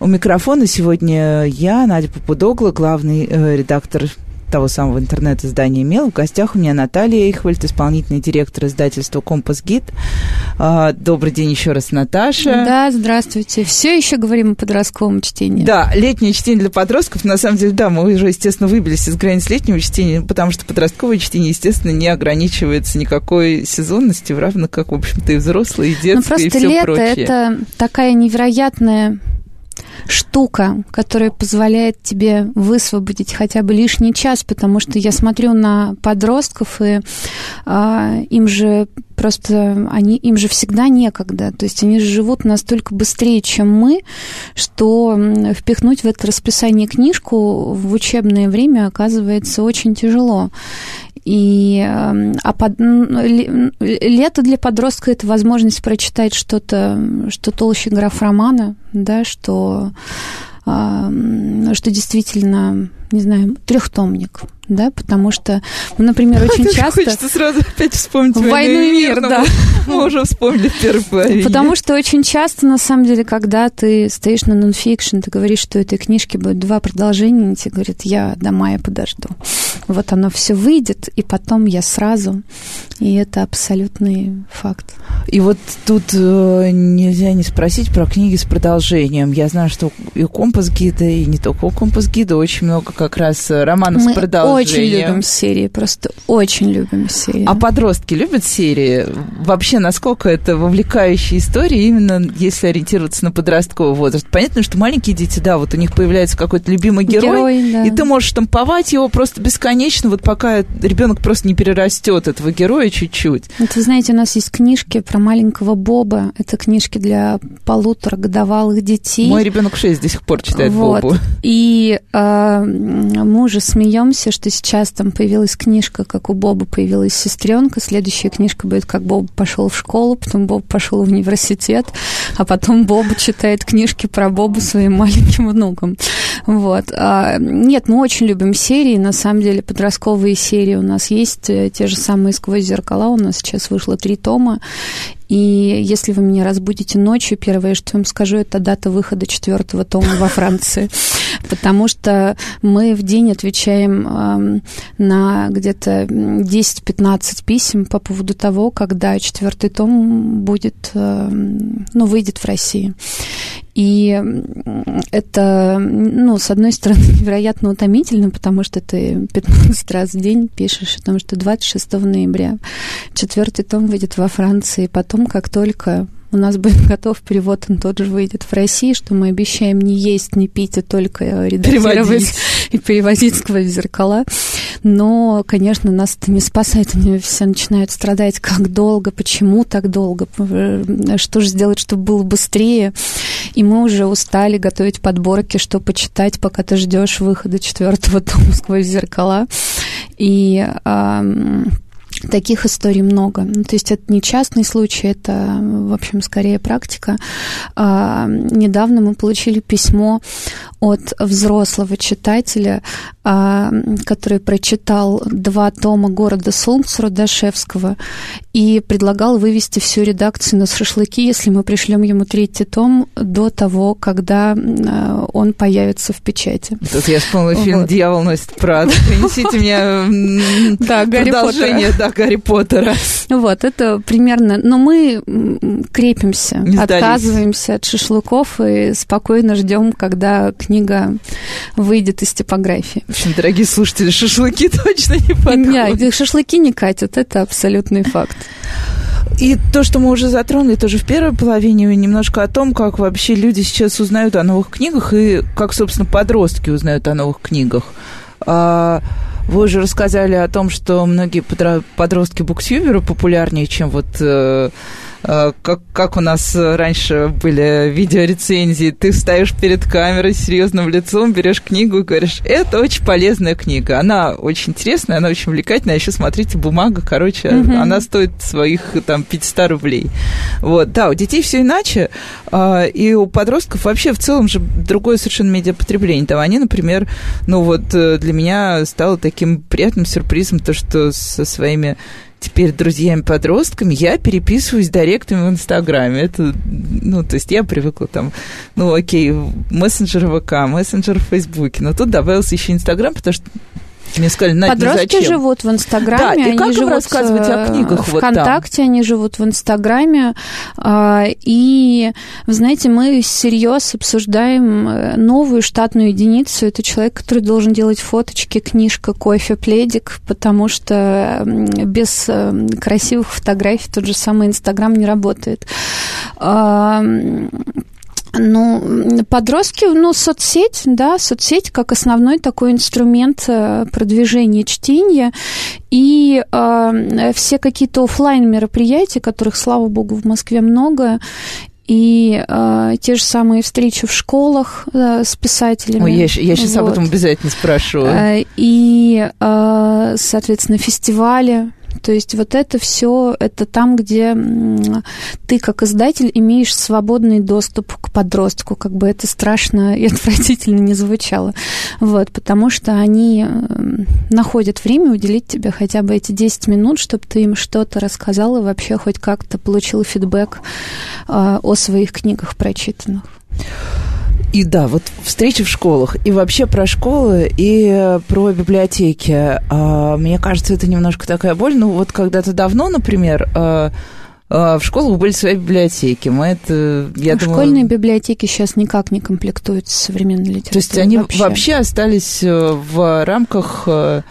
Speaker 1: У микрофона сегодня я, Надя Попудогла, главный э, редактор того самого интернет-издания «Мел». В гостях у меня Наталья Эйхвальд, исполнительный директор издательства «Компас Гид». А, добрый день еще раз, Наташа.
Speaker 2: Да, здравствуйте. Все еще говорим о подростковом чтении.
Speaker 1: Да, летнее чтение для подростков. На самом деле, да, мы уже, естественно, выбились из границ летнего чтения, потому что подростковое чтение, естественно, не ограничивается никакой сезонностью, равно как, в общем-то, и взрослые, и детские,
Speaker 2: ну, просто
Speaker 1: и все
Speaker 2: лето
Speaker 1: прочее.
Speaker 2: это такая невероятная штука, которая позволяет тебе высвободить хотя бы лишний час, потому что я смотрю на подростков, и а, им же просто они им же всегда некогда, то есть они живут настолько быстрее, чем мы, что впихнуть в это расписание книжку в учебное время оказывается очень тяжело. И а под, лето для подростка это возможность прочитать что-то, что толще граф-романа, да, что, что действительно, не знаю, трехтомник да, потому что, ну, например, очень часто...
Speaker 1: Хочется сразу опять вспомнить
Speaker 2: «Войну, войну и мир», да.
Speaker 1: Мы уже вспомнили первую половину.
Speaker 2: Потому что очень часто, на самом деле, когда ты стоишь на нонфикшн, ты говоришь, что этой книжки будет два продолжения, они тебе говорят, я до мая подожду. Вот оно все выйдет, и потом я сразу. И это абсолютный факт.
Speaker 1: И вот тут э, нельзя не спросить про книги с продолжением. Я знаю, что и у компас гида, и не только у компас гида очень много как раз романов Мы с продолжением
Speaker 2: очень любим серии, просто очень любим серии.
Speaker 1: А подростки любят серии? Вообще, насколько это вовлекающая история, именно если ориентироваться на подростковый возраст? Понятно, что маленькие дети, да, вот у них появляется какой-то любимый герой, герой да. и ты можешь штамповать его просто бесконечно, вот пока ребенок просто не перерастет этого героя чуть-чуть.
Speaker 2: Вот вы знаете, у нас есть книжки про маленького Боба. Это книжки для полуторагодовалых детей.
Speaker 1: Мой ребенок 6 до сих пор читает
Speaker 2: вот.
Speaker 1: Бобу.
Speaker 2: И э, мы уже смеемся, что сейчас там появилась книжка, как у Боба появилась сестренка, следующая книжка будет, как Боб пошел в школу, потом Боб пошел в университет, а потом Боб читает книжки про Боба своим маленьким внукам. Вот. А, нет, мы очень любим серии, на самом деле подростковые серии у нас есть, э, те же самые «Сквозь зеркала», у нас сейчас вышло три тома, и если вы меня разбудите ночью, первое, что я вам скажу, это дата выхода четвертого тома во Франции. Потому что мы в день отвечаем э, на где-то 10-15 писем по поводу того, когда четвертый том будет, э, ну, выйдет в России. И это, ну, с одной стороны, невероятно утомительно, потому что ты 15 раз в день пишешь, потому что 26 ноября четвертый том выйдет во Франции, потом, как только у нас будет готов перевод, он тот же выйдет в России, что мы обещаем не есть, не пить, а только редактировать и переводить сквозь зеркала. Но, конечно, нас это не спасает. Они все начинают страдать, как долго, почему так долго, что же сделать, чтобы было быстрее. И мы уже устали готовить подборки, что почитать, пока ты ждешь выхода четвертого тома сквозь зеркала. И Таких историй много. Ну, то есть это не частный случай, это, в общем, скорее практика. А, недавно мы получили письмо от взрослого читателя, а, который прочитал два тома «Города солнца» Рудашевского и предлагал вывести всю редакцию на шашлыки, если мы пришлем ему третий том до того, когда а, он появится в печати.
Speaker 1: Тут я вспомнила фильм «Дьявол носит Прад». Принесите мне продолжение, да, Гарри Поттера.
Speaker 2: Вот, это примерно... Но мы крепимся, отказываемся от шашлыков и спокойно ждем, когда книга выйдет из типографии.
Speaker 1: В общем, дорогие слушатели, шашлыки точно не подходят.
Speaker 2: Нет, шашлыки не катят, это абсолютный факт.
Speaker 1: И то, что мы уже затронули тоже в первой половине, немножко о том, как вообще люди сейчас узнают о новых книгах и как, собственно, подростки узнают о новых книгах. А, вы уже рассказали о том, что многие подростки-буксюберы популярнее, чем вот Э, как, как у нас раньше были видеорецензии, ты встаешь перед камерой серьезным лицом, берешь книгу и говоришь, это очень полезная книга, она очень интересная, она очень увлекательная, а еще смотрите, бумага, короче, mm-hmm. она стоит своих там 500 рублей. Вот, да, у детей все иначе, а, и у подростков вообще в целом же другое совершенно медиапотребление. Там они, например, ну вот э, для меня стало таким приятным сюрпризом то, что со своими теперь друзьями-подростками, я переписываюсь директами в Инстаграме. Это, ну, то есть я привыкла там, ну, окей, мессенджер ВК, мессенджер в Фейсбуке, но тут добавился еще Инстаграм, потому что мне сказали, Надь,
Speaker 2: Подростки
Speaker 1: зачем?
Speaker 2: живут в Инстаграме.
Speaker 1: Да, и
Speaker 2: они
Speaker 1: как
Speaker 2: живут
Speaker 1: рассказывать о книгах
Speaker 2: ВКонтакте,
Speaker 1: вот
Speaker 2: они живут в Инстаграме. А, и, вы знаете, мы всерьез обсуждаем э, новую штатную единицу. Это человек, который должен делать фоточки, книжка, кофе, пледик, потому что без э, красивых фотографий тот же самый Инстаграм не работает. Ну, подростки, ну, соцсеть, да, соцсеть как основной такой инструмент э, продвижения чтения. И э, все какие-то офлайн мероприятия, которых, слава богу, в Москве много, и э, те же самые встречи в школах э, с писателями.
Speaker 1: Ой, я, я сейчас вот. об этом обязательно спрошу. Э,
Speaker 2: и, э, соответственно, фестивали то есть вот это все, это там, где ты как издатель имеешь свободный доступ к подростку, как бы это страшно и отвратительно не звучало. Вот, потому что они находят время уделить тебе хотя бы эти 10 минут, чтобы ты им что-то рассказал и вообще хоть как-то получил фидбэк э, о своих книгах прочитанных.
Speaker 1: И да, вот встречи в школах, и вообще про школы, и э, про библиотеки. А, мне кажется, это немножко такая боль. Ну, вот когда-то давно, например, а, в школах были свои библиотеки. Мы это, я
Speaker 2: а думаю... Школьные библиотеки сейчас никак не комплектуются современной литературой.
Speaker 1: То есть они вообще, вообще остались э, в рамках э,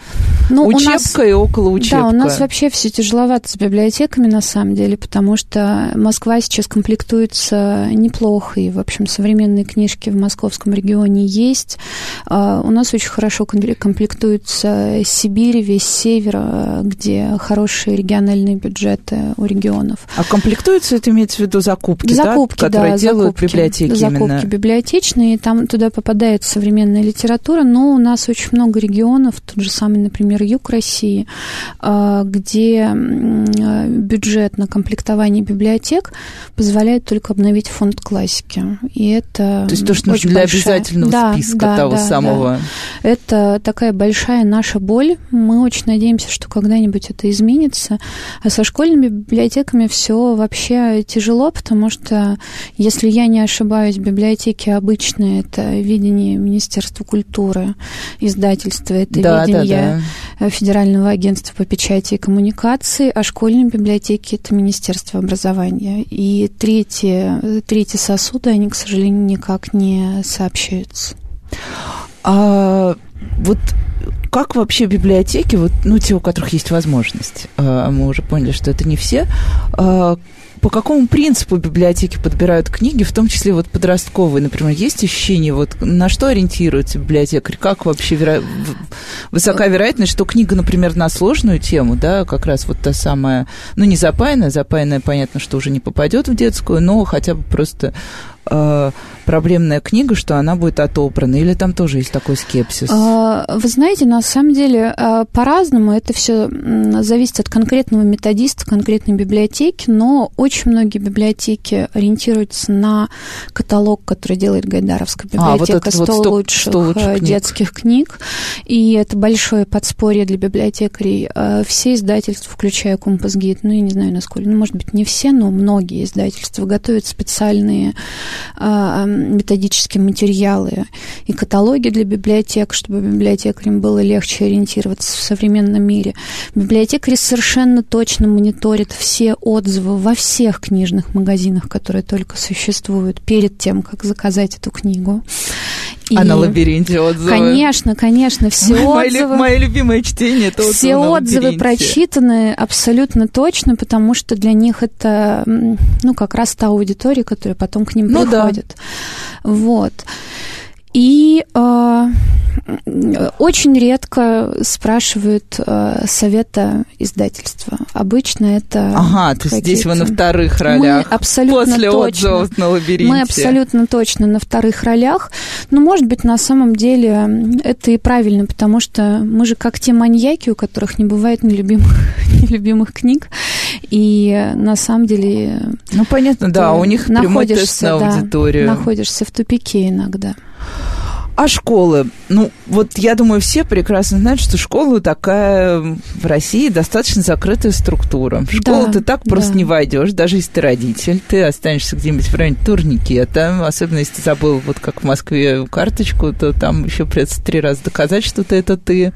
Speaker 1: ну, учебка нас, и около учебка.
Speaker 2: Да, у нас вообще все тяжеловато с библиотеками на самом деле, потому что Москва сейчас комплектуется неплохо, и, в общем, современные книжки в московском регионе есть. А, у нас очень хорошо комплектуется Сибирь, весь север, где хорошие региональные бюджеты у регионов.
Speaker 1: А комплектуются, это имеется в виду закупки,
Speaker 2: закупки
Speaker 1: да, которые
Speaker 2: да,
Speaker 1: делают
Speaker 2: закупки,
Speaker 1: библиотеки
Speaker 2: Закупки
Speaker 1: именно.
Speaker 2: библиотечные, там туда попадает современная литература, но у нас очень много регионов, тот же самый, например, юг России, а, где бюджет на комплектование библиотек позволяет только обновить фонд классики. И это
Speaker 1: То есть то, что нужно для большая... обязательного
Speaker 2: да,
Speaker 1: списка
Speaker 2: да,
Speaker 1: того
Speaker 2: да,
Speaker 1: самого.
Speaker 2: Да. Это такая большая наша боль. Мы очень надеемся, что когда-нибудь это изменится. А со школьными библиотеками все вообще тяжело, потому что, если я не ошибаюсь, библиотеки обычные это видение Министерства культуры, издательство это да, видение да, да. Федерального агентства по печати и коммуникации, а школьные библиотеки это Министерство образования. И третьи, третьи сосуды, они, к сожалению, никак не сообщаются.
Speaker 1: А вот как вообще библиотеки, вот, ну, те, у которых есть возможность, а, мы уже поняли, что это не все, а, по какому принципу библиотеки подбирают книги, в том числе вот подростковые, например, есть ощущение, вот на что ориентируется библиотекарь, как вообще веро... высока вероятность, что книга, например, на сложную тему, да, как раз вот та самая, ну, не запаянная, запаянная, понятно, что уже не попадет в детскую, но хотя бы просто э, проблемная книга, что она будет отобрана, или там тоже есть такой скепсис?
Speaker 2: А, вы знаете, на самом деле а, по-разному это все зависит от конкретного методиста, конкретной библиотеки, но очень многие библиотеки ориентируются на каталог, который делает Гайдаровская библиотека, а, вот 100, вот 100 лучших 100 лучших э, книг. детских книг, и это большое подспорье для библиотекарей. Все издательства, включая Компас Гид, ну, я не знаю, насколько, ну, может быть, не все, но многие издательства готовят специальные методические материалы и каталоги для библиотек, чтобы чтобы библиотекарям было легче ориентироваться в современном мире. Библиотекари совершенно точно мониторят все отзывы во всех книжных магазинах, которые только существуют, перед тем, как заказать эту книгу.
Speaker 1: И... А на лабиринте отзывы?
Speaker 2: Конечно, конечно, все
Speaker 1: мое,
Speaker 2: отзывы...
Speaker 1: Мое любимое чтение это
Speaker 2: Все отзывы прочитаны абсолютно точно, потому что для них это, ну, как раз та аудитория, которая потом к ним ну, приходит. Да. Вот. И э, очень редко спрашивают э, совета издательства. Обычно это...
Speaker 1: Ага, то есть здесь вы на вторых ролях.
Speaker 2: Мы абсолютно
Speaker 1: после
Speaker 2: точно,
Speaker 1: отзывов на лабиринте.
Speaker 2: Мы абсолютно точно на вторых ролях. Но, может быть, на самом деле это и правильно, потому что мы же как те маньяки, у которых не бывает нелюбимых, нелюбимых книг. И на самом деле...
Speaker 1: Ну, понятно, да, у них прямой тест на аудиторию.
Speaker 2: Да, находишься в тупике иногда.
Speaker 1: А школы? Ну, вот я думаю, все прекрасно знают, что школа такая в России достаточно закрытая структура. В школу да, ты так просто да. не войдешь, даже если ты родитель. Ты останешься где-нибудь в районе турникета, особенно если ты забыл, вот как в Москве, карточку, то там еще придется три раза доказать, что ты это ты.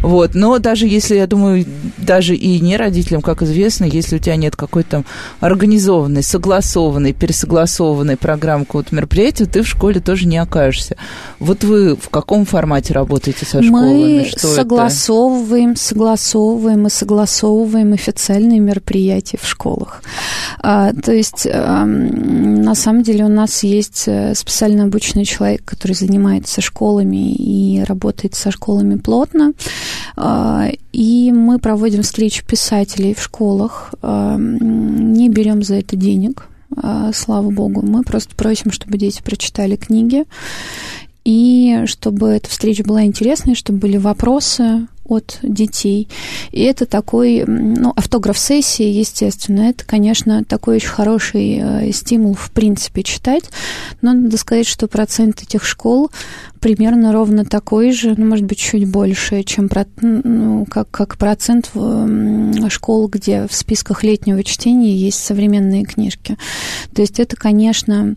Speaker 1: Вот. Но даже если, я думаю, даже и не родителям, как известно, если у тебя нет какой-то там организованной, согласованной, пересогласованной программы какого-то мероприятия, ты в школе тоже не окажешься. Вот вы в каком формате работаете со школами?
Speaker 2: Мы Что согласовываем, это? согласовываем и согласовываем официальные мероприятия в школах. А, то есть, а, на самом деле, у нас есть э, специально обученный человек, который занимается школами и работает со школами плотно. А, и мы проводим встречи писателей в школах, а, не берем за это денег, а, слава богу. Мы просто просим, чтобы дети прочитали книги и чтобы эта встреча была интересной, чтобы были вопросы от детей. И это такой, ну, автограф-сессии, естественно, это, конечно, такой очень хороший э, стимул, в принципе, читать. Но надо сказать, что процент этих школ примерно ровно такой же, ну, может быть, чуть больше, чем про, ну, как, как процент школ, где в списках летнего чтения есть современные книжки. То есть это, конечно,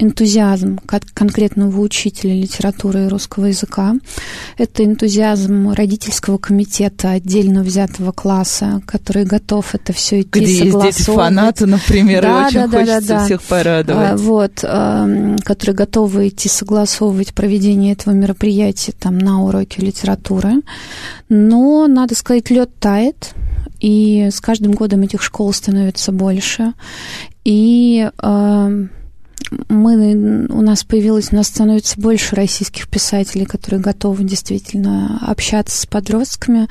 Speaker 2: энтузиазм конкретного учителя литературы и русского языка. Это энтузиазм родительского комитета отдельно взятого класса, который готов это все идти
Speaker 1: Где есть дети-фанаты, например, да, и очень да, хочется да, да, всех порадовать.
Speaker 2: А, вот, а, которые готовы идти согласовывать проведение этого мероприятия там на уроке литературы. Но, надо сказать, лед тает, и с каждым годом этих школ становится больше. И э, мы, у нас появилось, у нас становится больше российских писателей, которые готовы действительно общаться с подростками.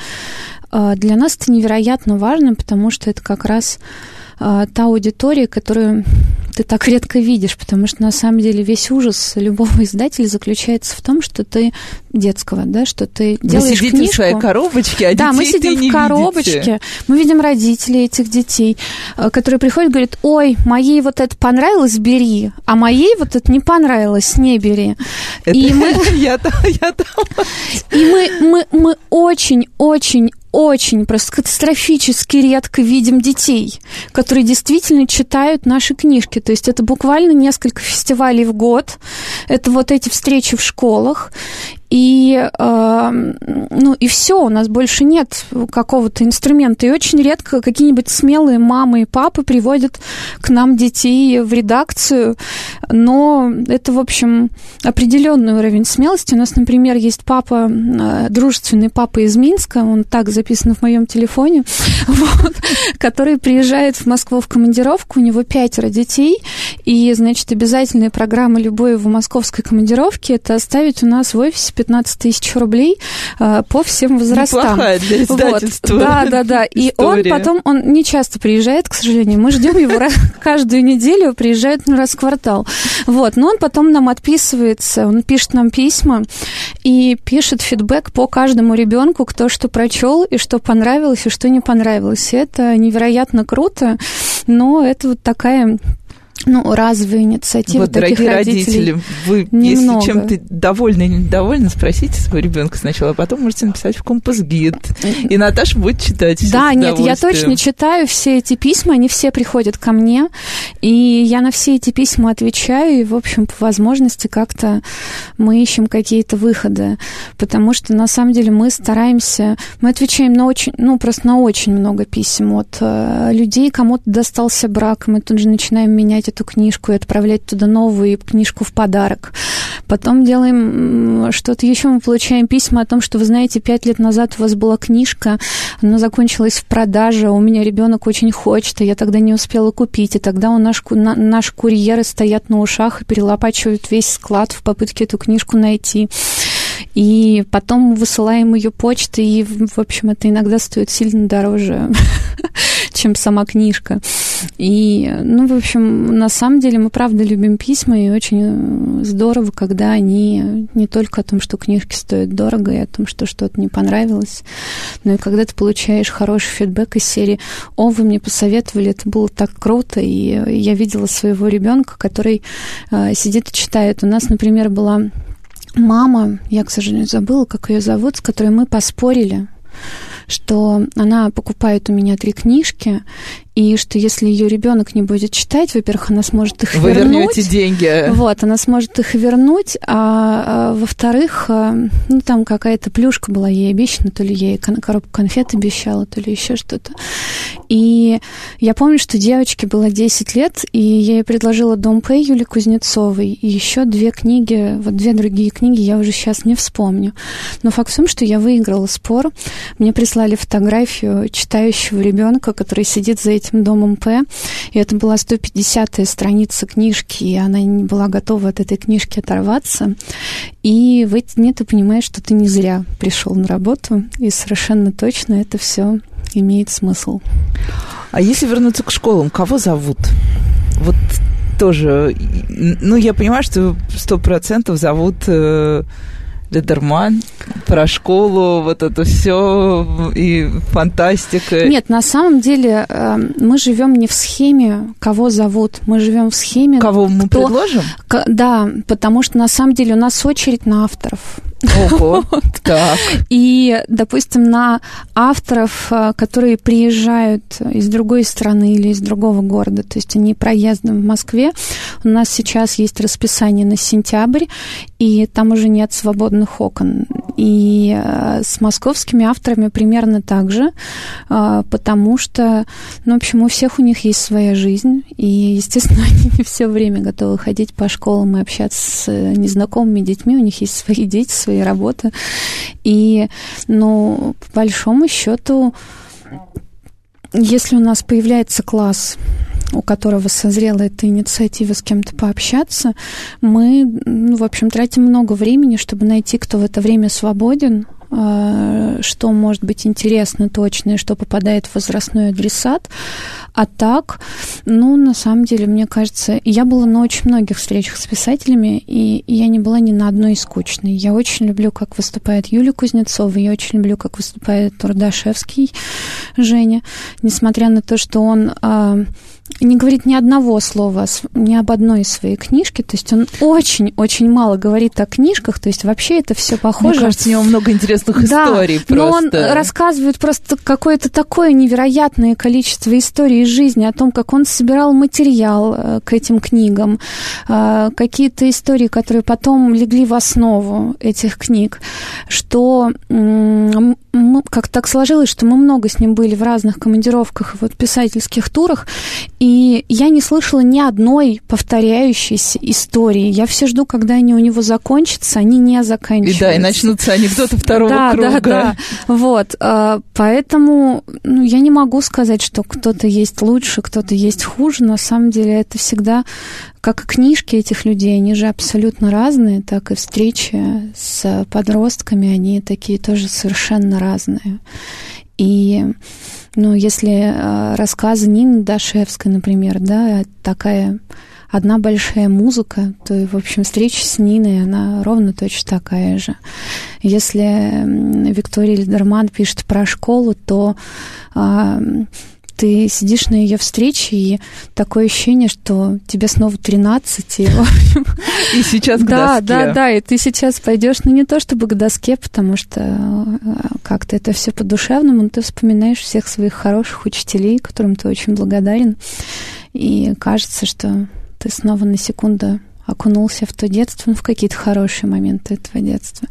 Speaker 2: А, для нас это невероятно важно, потому что это как раз а, та аудитория, которую ты так редко видишь, потому что на самом деле весь ужас любого издателя заключается в том, что ты детского, да, что ты Вы делаешь
Speaker 1: сидите
Speaker 2: книжку.
Speaker 1: в своей коробочке, а
Speaker 2: Да, мы сидим в коробочке,
Speaker 1: видите.
Speaker 2: мы видим родителей этих детей, э, которые приходят и говорят, ой, моей вот это понравилось, бери, а моей вот это не понравилось, не бери.
Speaker 1: Это и мы... я я там.
Speaker 2: И мы, мы, мы очень, очень, очень просто катастрофически редко видим детей, которые действительно читают наши книжки. То есть это буквально несколько фестивалей в год. Это вот эти встречи в школах. И, э, ну, и все, у нас больше нет какого-то инструмента. И очень редко какие-нибудь смелые мамы и папы приводят к нам детей в редакцию. Но это, в общем, определенный уровень смелости. У нас, например, есть папа, э, дружественный папа из Минска, он так записан в моем телефоне, который приезжает в Москву в командировку, у него пятеро детей, и, значит, обязательная программа любой его московской командировки – это оставить у нас в офисе 15 тысяч рублей э, по всем возрастам.
Speaker 1: Неплохая для издательства.
Speaker 2: Вот. Да, да, да. И он потом, он не часто приезжает, к сожалению. Мы ждем его каждую неделю, приезжает ну, раз в квартал. Вот. Но он потом нам отписывается, он пишет нам письма и пишет фидбэк по каждому ребенку, кто что прочел и что понравилось, и что не понравилось. Это невероятно круто, но это вот такая ну, разовые инициативы
Speaker 1: вот,
Speaker 2: таких
Speaker 1: дорогие родители, вы,
Speaker 2: немного.
Speaker 1: если чем-то довольны или недовольны, спросите своего ребенка сначала, а потом можете написать в компас гид. И Наташа будет читать.
Speaker 2: Да, нет, я точно читаю все эти письма, они все приходят ко мне, и я на все эти письма отвечаю, и, в общем, по возможности как-то мы ищем какие-то выходы, потому что, на самом деле, мы стараемся, мы отвечаем на очень, ну, просто на очень много писем от э, людей, кому-то достался брак, мы тут же начинаем менять эту книжку и отправлять туда новую книжку в подарок. Потом делаем что-то еще, мы получаем письма о том, что, вы знаете, пять лет назад у вас была книжка, она закончилась в продаже, у меня ребенок очень хочет, а я тогда не успела купить, и тогда у наш, на- наши курьеры стоят на ушах и перелопачивают весь склад в попытке эту книжку найти. И потом высылаем ее почтой, и, в общем, это иногда стоит сильно дороже, чем сама книжка. И, ну, в общем, на самом деле мы правда любим письма, и очень э, здорово, когда они не только о том, что книжки стоят дорого, и о том, что что-то не понравилось, но и когда ты получаешь хороший фидбэк из серии «О, вы мне посоветовали, это было так круто», и я видела своего ребенка, который э, сидит и читает. У нас, например, была мама, я, к сожалению, забыла, как ее зовут, с которой мы поспорили, что она покупает у меня три книжки, и что если ее ребенок не будет читать, во-первых, она сможет их
Speaker 1: Вы
Speaker 2: вернуть.
Speaker 1: вернете деньги.
Speaker 2: Вот, она сможет их вернуть, а, а, во-вторых, а, ну, там какая-то плюшка была ей обещана, то ли ей кон- коробку конфет обещала, то ли еще что-то. И я помню, что девочке было 10 лет, и я ей предложила «Дом П» Юли Кузнецовой, и еще две книги, вот две другие книги я уже сейчас не вспомню. Но факт в том, что я выиграла спор. Мне прислали фотографию читающего ребенка, который сидит за этим домом П. И это была 150-я страница книжки, и она не была готова от этой книжки оторваться. И в эти дни ты понимаешь, что ты не зря пришел на работу, и совершенно точно это все имеет смысл.
Speaker 1: А если вернуться к школам, кого зовут? Вот тоже, ну, я понимаю, что сто процентов зовут Ледерман, про школу, вот это все и фантастика.
Speaker 2: Нет, на самом деле э, мы живем не в схеме, кого зовут, мы живем в схеме...
Speaker 1: Кого мы
Speaker 2: кто-
Speaker 1: предложим?
Speaker 2: Да, потому что на самом деле у нас очередь на авторов.
Speaker 1: Ого, так.
Speaker 2: И, допустим, на авторов, э, которые приезжают из другой страны или из другого города, то есть они проездом в Москве, у нас сейчас есть расписание на сентябрь, и там уже нет свободных окон. И э, с московскими авторами примерно так же, э, потому что, ну, в общем, у всех у них есть своя жизнь, и, естественно, они не все время готовы ходить по школам и общаться с незнакомыми детьми, у них есть свои дети, свои работы. И, ну, по большому счету, если у нас появляется класс, у которого созрела эта инициатива с кем-то пообщаться, мы, ну, в общем, тратим много времени, чтобы найти, кто в это время свободен, что может быть интересно точно и что попадает в возрастной адресат. А так, ну, на самом деле, мне кажется, я была на очень многих встречах с писателями, и, и я не была ни на одной скучной. Я очень люблю, как выступает Юлия Кузнецова, я очень люблю, как выступает Турдашевский Женя, несмотря на то, что он а, не говорит ни одного слова, ни об одной из своей книжки, то есть он очень-очень мало говорит о книжках, то есть вообще это все похоже.
Speaker 1: Мне кажется, у него много интересных
Speaker 2: Да,
Speaker 1: историй
Speaker 2: но он
Speaker 1: просто.
Speaker 2: рассказывает просто какое-то такое невероятное количество историй из жизни о том, как он собирал материал э, к этим книгам, э, какие-то истории, которые потом легли в основу этих книг, что мы- как так сложилось, что мы много с ним были в разных командировках и вот писательских турах, и я не слышала ни одной повторяющейся истории. Я все жду, когда они у него закончатся, они не
Speaker 1: И
Speaker 2: заканчиваются.
Speaker 1: да, и начнутся анекдоты второго
Speaker 2: да,
Speaker 1: круга.
Speaker 2: Да, да, Вот, а, поэтому ну, я не могу сказать, что кто-то есть лучше, кто-то есть хуже. На самом деле это всегда, как и книжки этих людей, они же абсолютно разные, так и встречи с подростками, они такие тоже совершенно разные. И, ну, если а, рассказы Нины Дашевской, например, да, такая одна большая музыка, то, в общем, встреча с Ниной, она ровно точно такая же. Если Виктория Лидерман пишет про школу, то а, ты сидишь на ее встрече, и такое ощущение, что тебе снова 13. И,
Speaker 1: и сейчас к
Speaker 2: да, доске. Да, да, да, и ты сейчас пойдешь, ну не то чтобы к доске, потому что э, как-то это все по-душевному, но ты вспоминаешь всех своих хороших учителей, которым ты очень благодарен, и кажется, что ты снова на секунду окунулся в то детство, ну, в какие-то хорошие моменты этого детства.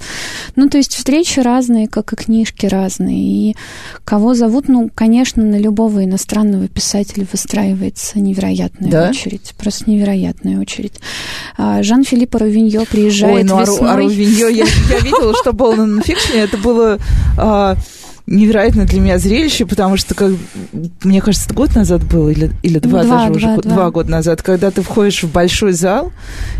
Speaker 2: Ну, то есть встречи разные, как и книжки разные. И кого зовут, ну, конечно, на любого иностранного писателя выстраивается невероятная да? очередь. Просто невероятная очередь. А, Жан-Филипп Рувиньо приезжает Ой, ну, весной.
Speaker 1: А Рувиньо, я, я видела, что было на нонфикшне, это было... А невероятно для меня зрелище, потому что, как, мне кажется, год назад было, или, или два, два даже два, уже, два. два года назад, когда ты входишь в большой зал,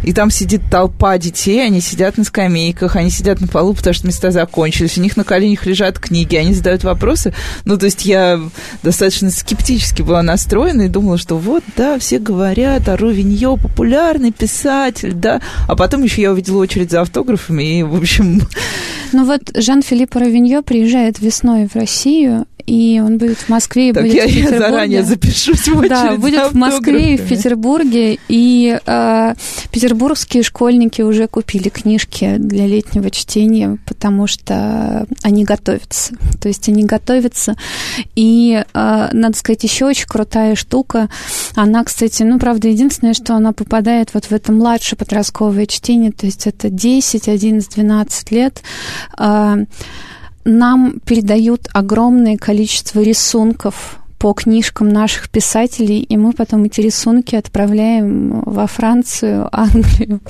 Speaker 1: и там сидит толпа детей, они сидят на скамейках, они сидят на полу, потому что места закончились, у них на коленях лежат книги, они задают вопросы. Ну, то есть я достаточно скептически была настроена и думала, что вот, да, все говорят, а Рувиньо популярный писатель, да, а потом еще я увидела очередь за автографами, и, в общем...
Speaker 2: Ну вот Жан-Филипп Равиньо приезжает весной в Россию, и он будет в Москве и так будет я, в Петербурге.
Speaker 1: Я заранее запишусь в очередь
Speaker 2: Да, будет в Москве и в Петербурге, и э, петербургские школьники уже купили книжки для летнего чтения, потому что они готовятся. То есть они готовятся, и, э, надо сказать, еще очень крутая штука. Она, кстати, ну, правда, единственное, что она попадает вот в это младшее подростковое чтение, то есть это 10, 11, 12 лет. Э, нам передают огромное количество рисунков по книжкам наших писателей, и мы потом эти рисунки отправляем во Францию, Англию,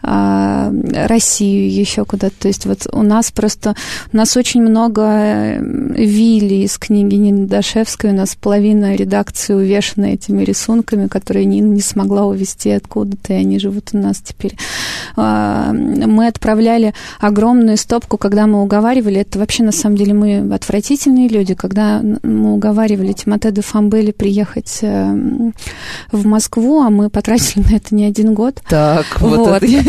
Speaker 2: Россию, еще куда-то. То есть вот у нас просто, у нас очень много э, Вилли из книги Нины Дашевской, у нас половина редакции увешана этими рисунками, которые Нина не смогла увезти откуда-то, и они живут у нас теперь. А, мы отправляли огромную стопку, когда мы уговаривали, это вообще на самом деле мы отвратительные люди, когда мы уговаривали Тимоте де Фамбели приехать эм, в Москву, а мы потратили на это не один год.
Speaker 1: Так, вот, вот. это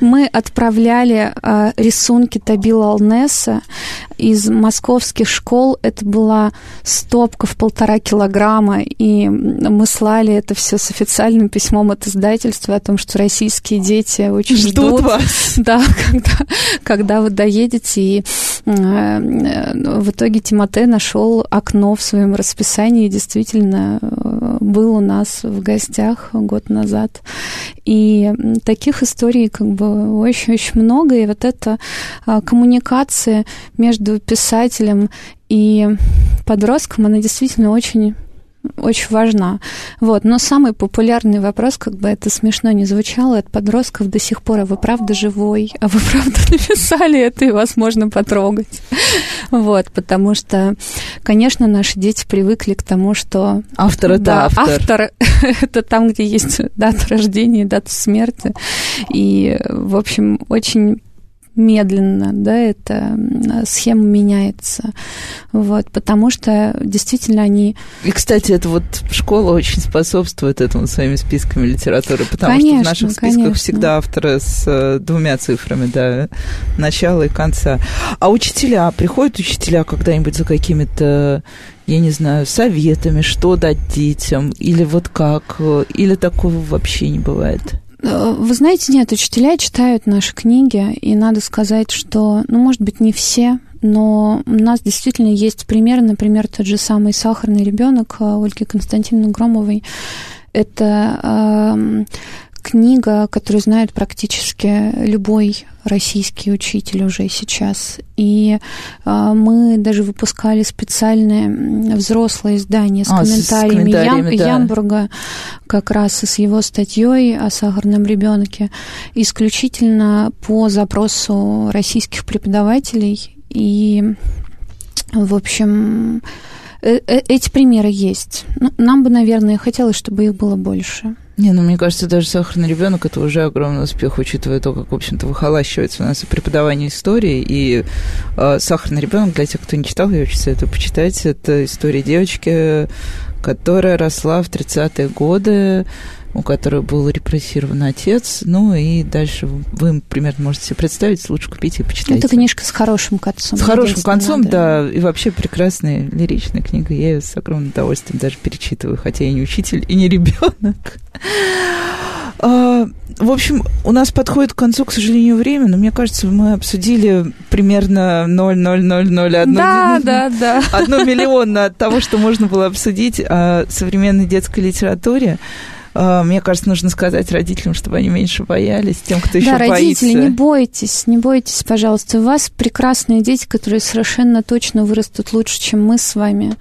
Speaker 2: Мы отправляли э, рисунки Табила Алнеса из московских школ. Это была стопка в полтора килограмма, и мы слали это все с официальным письмом от издательства о том, что российские дети очень ждут, ждут
Speaker 1: вас.
Speaker 2: Да, когда, когда вы доедете. И в итоге Тимоте нашел окно в своем расписании, действительно э, был у нас в гостях год назад. И таких историй как бы очень-очень много, и вот эта а, коммуникация между писателем и подростком, она действительно очень очень важна. Вот. Но самый популярный вопрос, как бы это смешно не звучало, от подростков до сих пор, а вы правда живой? А вы правда написали это, и вас можно потрогать? Вот, потому что, конечно, наши дети привыкли к тому, что...
Speaker 1: Автор — это да, автор.
Speaker 2: автор — это там, где есть дата рождения, дата смерти. И, в общем, очень медленно, да, эта схема меняется, вот, потому что действительно они...
Speaker 1: И, кстати, это вот школа очень способствует этому своими списками литературы, потому
Speaker 2: конечно,
Speaker 1: что в наших списках
Speaker 2: конечно.
Speaker 1: всегда авторы с э, двумя цифрами, да, начала и конца. А учителя, приходят учителя когда-нибудь за какими-то я не знаю, советами, что дать детям, или вот как, или такого вообще не бывает?
Speaker 2: Э, вы знаете, нет, учителя читают наши книги, и надо сказать, что, ну, может быть, не все, но у нас действительно есть пример, например, тот же самый «Сахарный ребенок» Ольги Константиновны Громовой. Это э, книга, которую знает практически любой российский учитель уже сейчас. И э, мы даже выпускали специальное взрослое издание с а, комментариями, с комментариями Ям, да. Ямбурга, как раз с его статьей о сахарном ребенке, исключительно по запросу российских преподавателей. И, в общем, э, э, эти примеры есть. Ну, нам бы, наверное, хотелось, чтобы их было больше.
Speaker 1: Не, ну мне кажется, даже сахарный ребенок это уже огромный успех, учитывая то, как, в общем-то, выхолащивается у нас и преподавание истории. И э, сахарный ребенок, для тех, кто не читал, я очень советую почитать. Это история девочки, которая росла в 30-е годы у которой был репрессирован отец. Ну и дальше вы примерно можете себе представить, лучше купите и почитайте.
Speaker 2: Это книжка с хорошим концом.
Speaker 1: С хорошим концом, да. И вообще прекрасная лиричная книга. Я ее с огромным удовольствием даже перечитываю, хотя я не учитель и не ребенок. А, в общем, у нас подходит к концу, к сожалению, время, но мне кажется, мы обсудили примерно 0,0001
Speaker 2: да, да, да.
Speaker 1: одну миллион от того, что можно было обсудить о современной детской литературе. А, мне кажется, нужно сказать родителям, чтобы они меньше боялись, тем, кто еще
Speaker 2: да,
Speaker 1: боится.
Speaker 2: родители, не бойтесь, не бойтесь, пожалуйста. У вас прекрасные дети, которые совершенно точно вырастут лучше, чем мы с вами.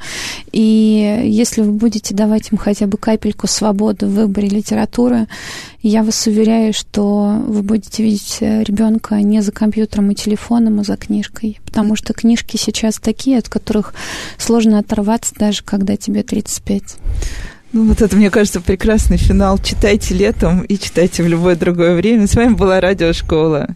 Speaker 2: И если вы будете давать им хотя бы капельку свободы в выборе литературы, я вас уверяю, что вы будете видеть ребенка не за компьютером и телефоном, а за книжкой. Потому что книжки сейчас такие, от которых сложно оторваться, даже когда тебе 35.
Speaker 1: Ну, вот это, мне кажется, прекрасный финал. Читайте летом и читайте в любое другое время. С вами была Радиошкола.